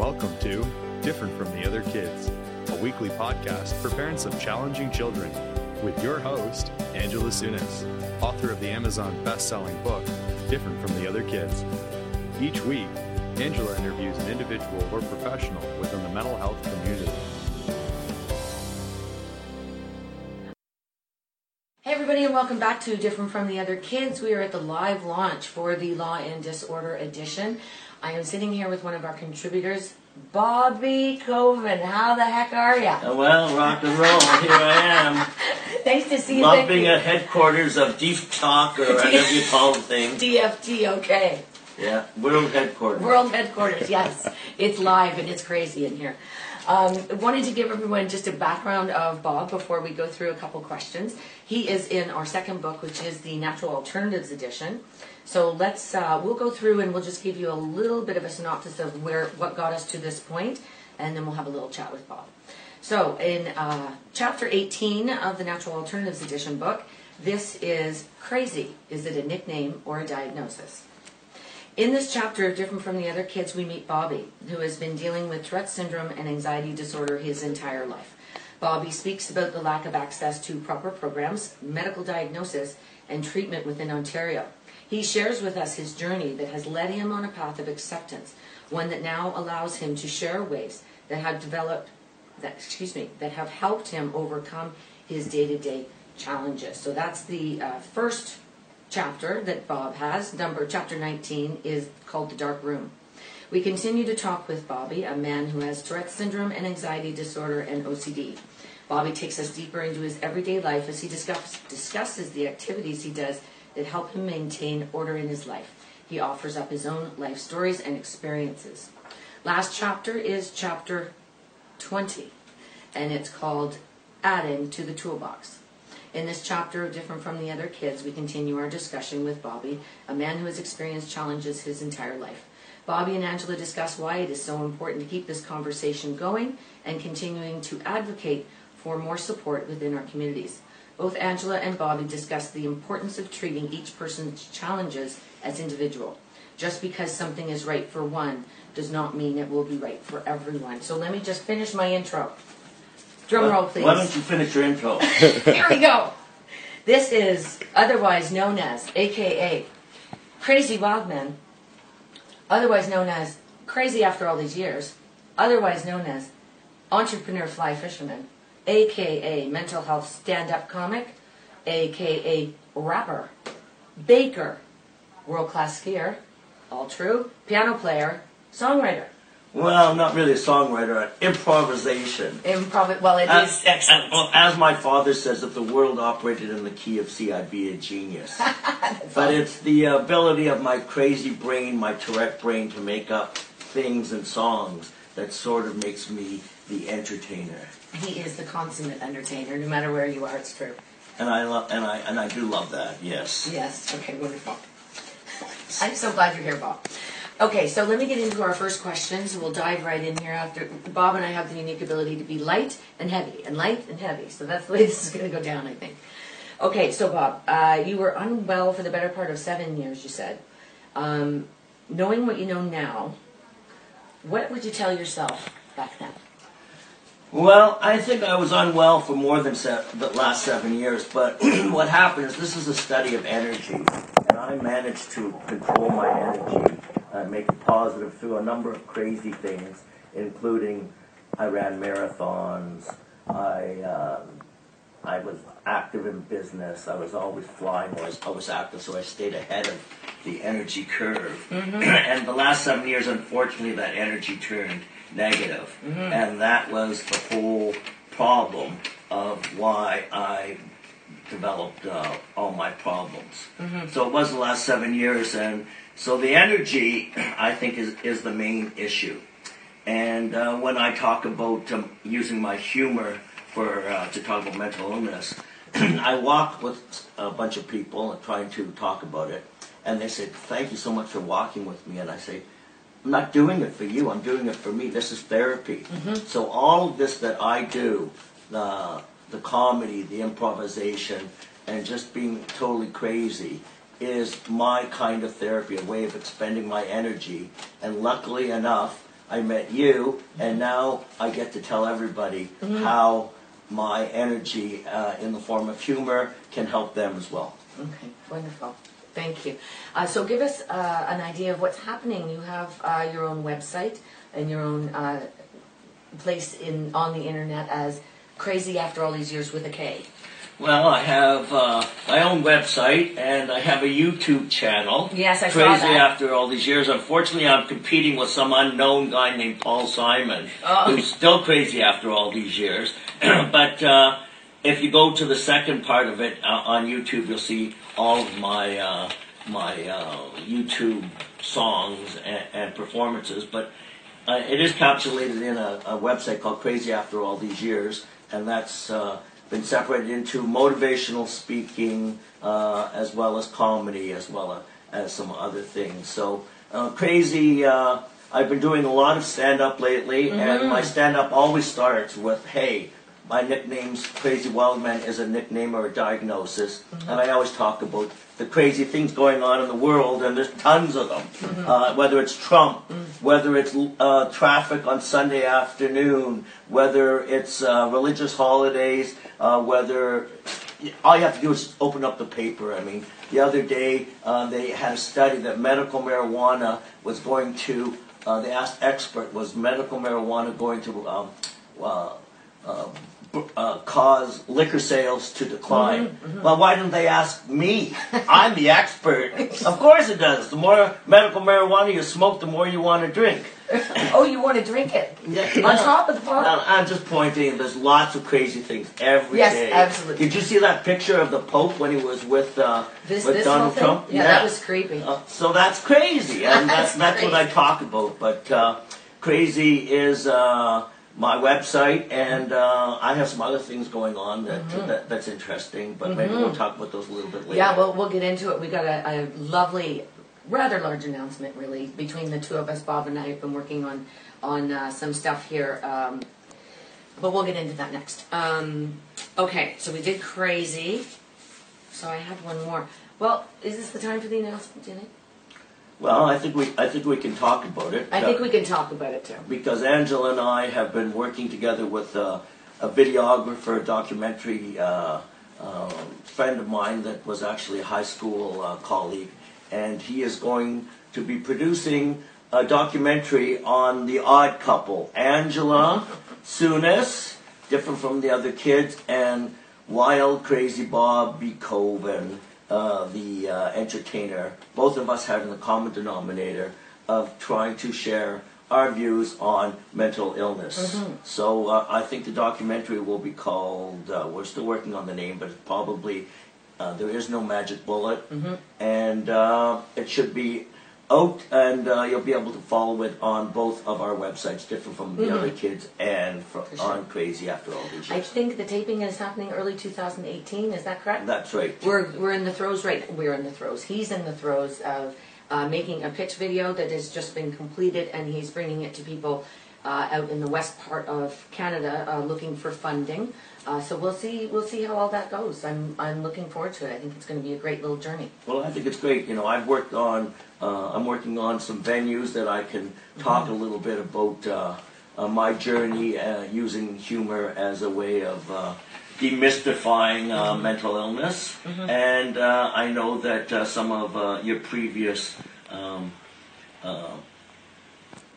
Welcome to Different from the Other Kids, a weekly podcast for parents of challenging children, with your host, Angela Sunas, author of the Amazon best selling book, Different from the Other Kids. Each week, Angela interviews an individual or professional within the mental health community. And welcome back to Different from the Other Kids. We are at the live launch for the Law and Disorder edition. I am sitting here with one of our contributors, Bobby Coven. How the heck are ya? Uh, Well, rock and roll, here I am. Nice to see you. Love being at headquarters of Deep Talk or whatever you call the thing. DFT, okay. Yeah, world headquarters. World headquarters, yes. It's live and it's crazy in here. Um, wanted to give everyone just a background of Bob before we go through a couple questions. He is in our second book, which is the Natural Alternatives Edition. So let's uh, we'll go through and we'll just give you a little bit of a synopsis of where what got us to this point, and then we'll have a little chat with Bob. So in uh, chapter 18 of the Natural Alternatives Edition book, this is crazy. Is it a nickname or a diagnosis? In this chapter, different from the other kids, we meet Bobby, who has been dealing with Tourette syndrome and anxiety disorder his entire life. Bobby speaks about the lack of access to proper programs, medical diagnosis, and treatment within Ontario. He shares with us his journey that has led him on a path of acceptance, one that now allows him to share ways that have developed that excuse me that have helped him overcome his day-to-day challenges. So that's the uh, first chapter that Bob has. Number chapter 19 is called The Dark Room. We continue to talk with Bobby, a man who has Tourette syndrome and anxiety disorder and OCD. Bobby takes us deeper into his everyday life as he discuss, discusses the activities he does that help him maintain order in his life. He offers up his own life stories and experiences. Last chapter is chapter 20, and it's called Adding to the Toolbox. In this chapter, different from the other kids, we continue our discussion with Bobby, a man who has experienced challenges his entire life. Bobby and Angela discuss why it is so important to keep this conversation going and continuing to advocate for more support within our communities. Both Angela and Bobby discuss the importance of treating each person's challenges as individual. Just because something is right for one does not mean it will be right for everyone. So let me just finish my intro. Drum roll, please. Why don't you finish your intro? Here we go. This is otherwise known as, aka, Crazy Wildman, otherwise known as Crazy After All These Years, otherwise known as Entrepreneur Fly Fisherman, aka Mental Health Stand Up Comic, aka Rapper, Baker, World Class Skier, all true, piano player, songwriter, well, I'm not really a songwriter, improvisation. improv. Well, it is As, excellent. well, as my father says, if the world operated in the key of C, I'd be a genius. but it's the ability of my crazy brain, my Tourette brain, to make up things and songs that sort of makes me the entertainer. He is the consummate entertainer, no matter where you are. It's true. And I love, and I and I do love that. Yes. Yes. Okay. Wonderful. I'm so glad you're here, Bob. Okay, so let me get into our first questions. We'll dive right in here. After Bob and I have the unique ability to be light and heavy, and light and heavy. So that's the way this is going to go down, I think. Okay, so Bob, uh, you were unwell for the better part of seven years. You said, um, knowing what you know now, what would you tell yourself back then? Well, I think I was unwell for more than se- the last seven years, but what happened is this is a study of energy, and I managed to control my energy, uh, make it positive through a number of crazy things, including I ran marathons, I um, I was active in business, I was always flying, I was, I was active, so I stayed ahead of the energy curve. and the last seven years, unfortunately, that energy turned negative. and that was the whole problem of why I developed uh, all my problems. So it was the last seven years, and so the energy, I think, is is the main issue. And uh, when I talk about um, using my humor for uh, to talk about mental illness, I walk with a bunch of people and trying to talk about it, and they say, "Thank you so much for walking with me." And I say, "I'm not doing it for you. I'm doing it for me. This is therapy." So all of this that I do, the the comedy, the improvisation, and just being totally crazy is my kind of therapy, a way of expending my energy. And luckily enough, I met you, and now I get to tell everybody how my energy uh, in the form of humor can help them as well. Okay, wonderful. Thank you. Uh, so give us uh, an idea of what's happening. You have uh, your own website and your own uh, place in on the internet as Crazy After All These Years with a K. Well, I have uh, my own website and I have a YouTube channel. Yes, I saw Crazy that. after all these years. Unfortunately, I'm competing with some unknown guy named Paul Simon, Oh. who's still crazy after all these years. but uh, if you go to the second part of it uh, on YouTube, you'll see all of my uh, my uh, YouTube songs and, and performances. But uh, it is capsulated in a, a website called Crazy After All These Years, and that's uh, been separated into motivational speaking uh, as well as comedy, as well as some other things. So, uh, Crazy, uh, I've been doing a lot of stand up lately, and my stand up always starts with, hey, my nickname's Crazy Wildman is a nickname or a diagnosis, and I always talk about the crazy things going on in the world, and there's tons of them. Uh, whether it's Trump, whether it's uh, traffic on Sunday afternoon, whether it's uh, religious holidays, uh, whether all you have to do is open up the paper. I mean, the other day uh, they had a study that medical marijuana was going to. Uh, they asked expert, was medical marijuana going to um, uh, uh, cause liquor sales to decline. Well, why didn't they ask me? I'm the expert. of course it does. The more medical marijuana you smoke, the more you want to drink. Oh, you want to drink it on top of the Well, bottle? I'm just pointing. There's lots of crazy things every day. Yes, absolutely. Did you see that picture of the Pope when he was with uh, This with this Donald? Trump? Yeah, that was creepy. Uh, so that's crazy, and that's, That's that's what I talk about. But uh, crazy is uh, my website, and uh, I have some other things going on that, that that's interesting. But maybe we'll talk about those a little bit later. Yeah, well, we'll get into it. We got a, a lovely, rather large announcement, really, between the two of us. Bob and I have been working on on uh, some stuff here, um, but we'll get into that next. Um, okay, so we did crazy. So I had one more. Well, is this the time for the announcement, Jenny? Well, I think we I think we can talk about it. I think we can talk about it too. because Angela and I have been working together with uh, a videographer, documentary uh, uh, friend of mine that was actually a high school uh, colleague, and he is going to be producing a documentary on the odd couple, Angela Sunas, different from the other kids, and Wild Crazy Bob B. Coven, uh, the uh, entertainer. Both of us having the common denominator of trying to share our views on mental illness. So uh, I think the documentary will be called. Uh, we're still working on the name, but it's probably uh, there is no magic bullet, and uh, it should be out, and uh, you'll be able to follow it on both of our websites, different from the other kids, and fro- For sure. on Crazy After All These I think the taping is happening early 2018. Is that correct? That's right. We're, we're in the throes right we're in the throes he's in the throes of uh, making a pitch video that has just been completed and he's bringing it to people out in the west part of Canada uh, looking for funding. Uh, so we'll see we'll see how all that goes. I'm, I'm looking forward to it. I think it's going to be a great little journey. Well, I think it's great. You know, I've worked on, uh, I'm working on some venues that I can talk a little bit about uh, uh, my journey uh, using humor as a way of uh, demystifying uh, mental illness. And uh, I know that uh, some of uh, your previous um, uh,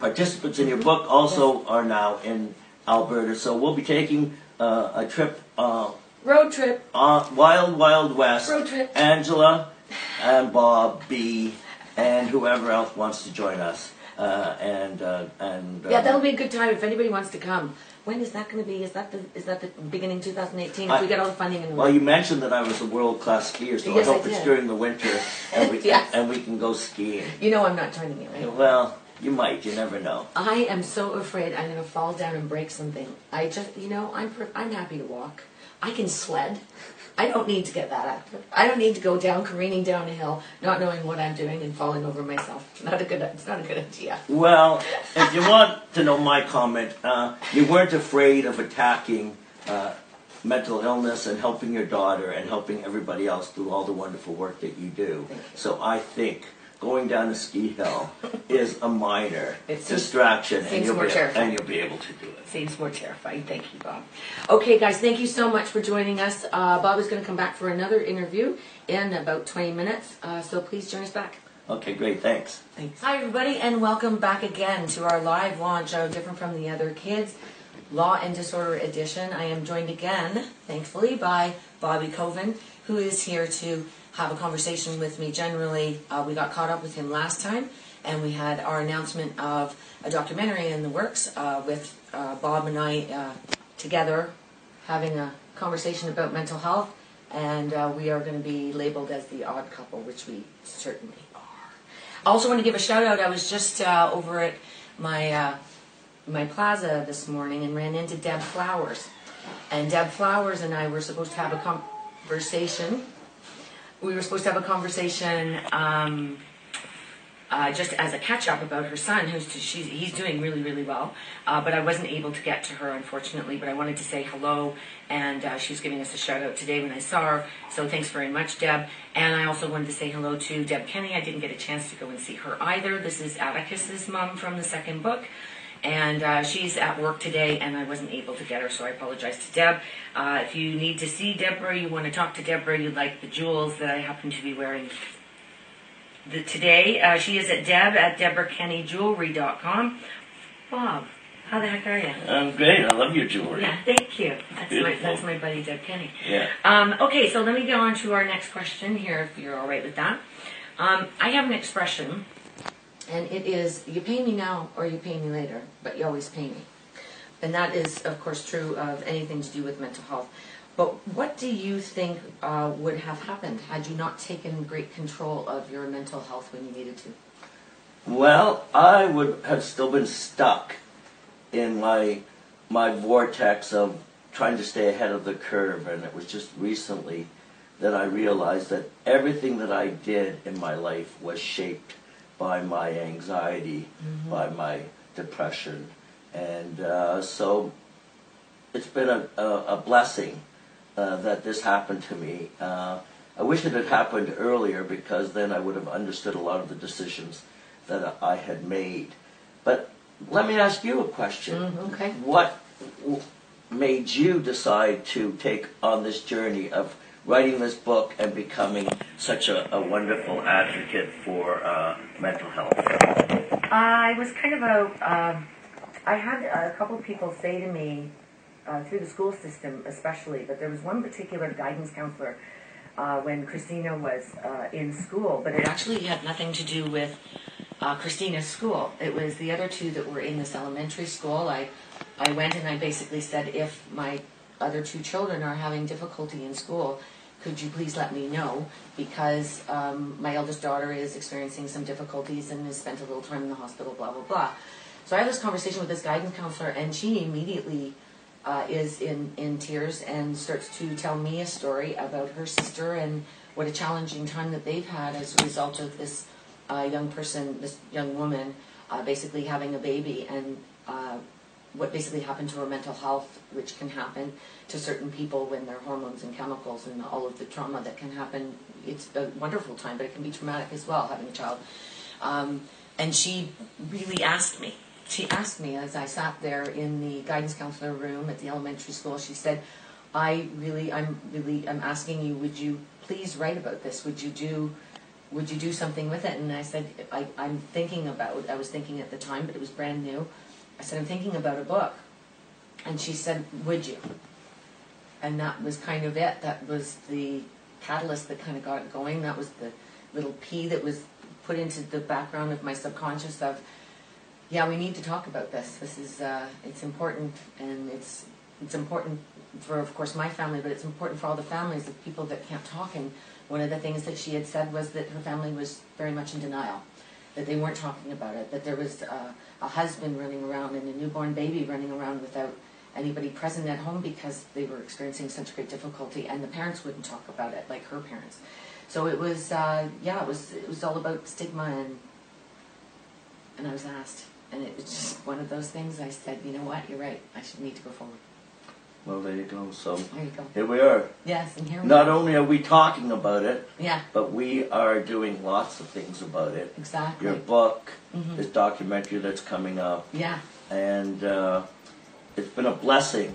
participants in your book also are now in Alberta. So we'll be taking uh, a trip. Uh, road trip uh, Wild Wild West. Road trip. Angela and Bob B and whoever else wants to join us. Uh, and uh, and yeah uh, that'll be a good time if anybody wants to come when is that going to be is that the is that the beginning 2018 if I- we get all the funding in the Well, you mentioned that I was a world class skier, so Yes, I I hope it's during the winter and we Yes. and we can go skiing. you know I'm not joining you right Well, you might. You never know. I am so afraid I'm going to fall down and break something. I just, you know, I'm I'm happy to walk. I can sled. I don't need to get that active. I don't need to go down careening down a hill, not knowing what I'm doing and falling over myself. Not a good. It's not a good idea. Well, if you want to know my comment, uh, you weren't afraid of attacking uh, mental illness and helping your daughter and helping everybody else do all the wonderful work that you do. You. So I think going down a ski hill is a minor It seems- distraction, seems and you'll more be terrifying. and you'll be able to do it. Seems more terrifying. Thank you, Bob. Okay, guys, thank you so much for joining us. Uh, Bob is going to come back for another interview in about 20 minutes, uh, so please join us back. Okay, great. Thanks. Thanks. Hi, everybody, and welcome back again to our live launch of Different from the Other Kids Law and Disorder Edition. I am joined again, thankfully, by Bobby Coven, who is here to have a conversation with me. Generally, uh, we got caught up with him last time, and we had our announcement of a documentary in the works uh, with uh, Bob and I uh, together having a conversation about mental health, and uh, we are going to be labeled as the odd couple, which we certainly are. I also want to give a shout out. I was just uh, over at my my plaza this morning and ran into Deb Flowers, and Deb Flowers and I were supposed to have a conversation. We were supposed to have a conversation. Um, uh, just as a catch up about her son, who's she's, he's doing really really well. Uh, but I wasn't able to get to her unfortunately. But I wanted to say hello, and uh, she was giving us a shout out today when I saw her. So thanks very much, Deb. And I also wanted to say hello to Deb Kenny. I didn't get a chance to go and see her either. This is Atticus's mom from the second book. And uh, she's at work today, and I wasn't able to get her, so I apologize to Deb. Uh, if you need to see Deborah, you want to talk to Deborah, you like the jewels that I happen to be wearing the, today. Uh, she is at Deb at DeborahKennyJewelry.com. Bob, how the heck are you? I'm great. I love your jewelry. Yeah, thank you. That's my, that's my buddy Deb Kenny. Yeah. Um, okay, so let me go on to our next question here, if you're all right with that. Um, I have an expression, and it is you pay me now or you pay me later, but you always pay me. And that is, of course, true of anything to do with mental health. But what do you think uh, would have happened had you not taken great control of your mental health when you needed to? Well, I would have still been stuck in my my vortex of trying to stay ahead of the curve, and it was just recently that I realized that everything that I did in my life was shaped by my anxiety, by my depression, and uh, so it's been a, a, a blessing uh, that this happened to me. Uh, I wish it had happened earlier because then I would have understood a lot of the decisions that I had made. But let me ask you a question. Mm, okay. What made you decide to take on this journey of writing this book and becoming such a, a wonderful advocate for uh, mental health? I was kind of a. Um, I had a couple of people say to me uh, through the school system, especially, but there was one particular guidance counselor uh, when Christina was uh, in school, but it actually had nothing to do with uh, Christina's school. It was the other two that were in this elementary school. I, I went and I basically said, if my other two children are having difficulty in school, could you please let me know? Because um, my eldest daughter is experiencing some difficulties and has spent a little time in the hospital, blah, blah, blah. So I had this conversation with this guidance counselor, and she immediately uh, is in, in tears and starts to tell me a story about her sister and what a challenging time that they've had as a result of this uh, young person, this young woman, uh, basically having a baby and uh, what basically happened to her mental health, which can happen to certain people when their hormones and chemicals and all of the trauma that can happen. It's a wonderful time, but it can be traumatic as well, having a child. Um, and she really asked me, she asked me as I sat there in the guidance counselor room at the elementary school, she said, I really, I'm really, I'm asking you, would you please write about this? Would you do, would you do something with it? And I said, I, I'm thinking about, I was thinking at the time, but it was brand new. I said, I'm thinking about a book. And she said, would you? And that was kind of it. That was the catalyst that kind of got it going. That was the little P that was put into the background of my subconscious of, yeah, we need to talk about this. This is, uh, it's important, and it's, it's important for, of course, my family, but it's important for all the families of people that can't talk. And one of the things that she had said was that her family was very much in denial, that they weren't talking about it, that there was uh, a husband running around and a newborn baby running around without anybody present at home because they were experiencing such great difficulty, and the parents wouldn't talk about it like her parents. So it was, uh, yeah, it was, it was all about stigma, and and I was asked, and it was just one of those things. I said, you know what, you're right. I should need to go forward. Well, there you go. So There you go. here we are. Yes, and here we Not are. only are we talking about it, Yeah, but we are doing lots of things about it. exactly. Your book, Mhm. this documentary that's coming up, Yeah, and uh, it's been a blessing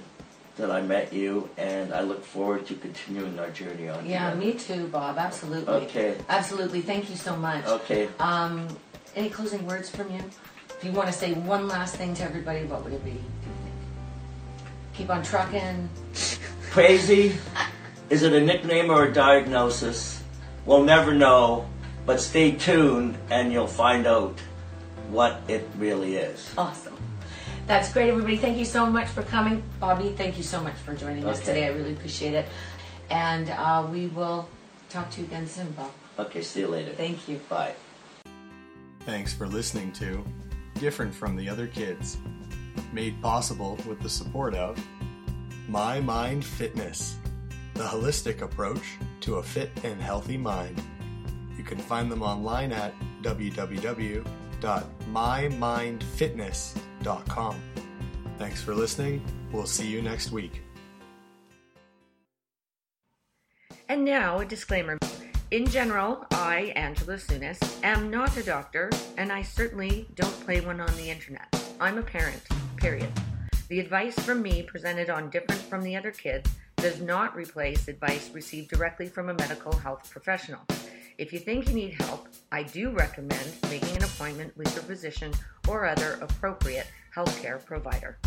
that I met you, and I look forward to continuing our journey on. yeah, together. me too, Bob. Absolutely. Okay. Absolutely. Thank you so much. Okay. Um, any closing words from you? If you want to say one last thing to everybody, what would it be? Keep on trucking. Crazy? Is it a nickname or a diagnosis? We'll never know, but stay tuned and you'll find out what it really is. Awesome. That's great, everybody. Thank you so much for coming. Bobby, thank you so much for joining us today. I really appreciate it. And uh, we will talk to you again soon, Bob. Okay, see you later. Thank you. Bye. Thanks for listening to Different from the Other Kids, made possible with the support of My Mind Fitness, the holistic approach to a fit and healthy mind. You can find them online at www.mymindfitness.com. Thanks for listening. We'll see you next week. And now a disclaimer. In general, I, Angela Sunas, am not a doctor, and I certainly don't play one on the internet. I'm a parent, period. The advice from me presented on Different from the Other Kids does not replace advice received directly from a medical health professional. If you think you need help, I do recommend making an appointment with your physician or other appropriate healthcare provider.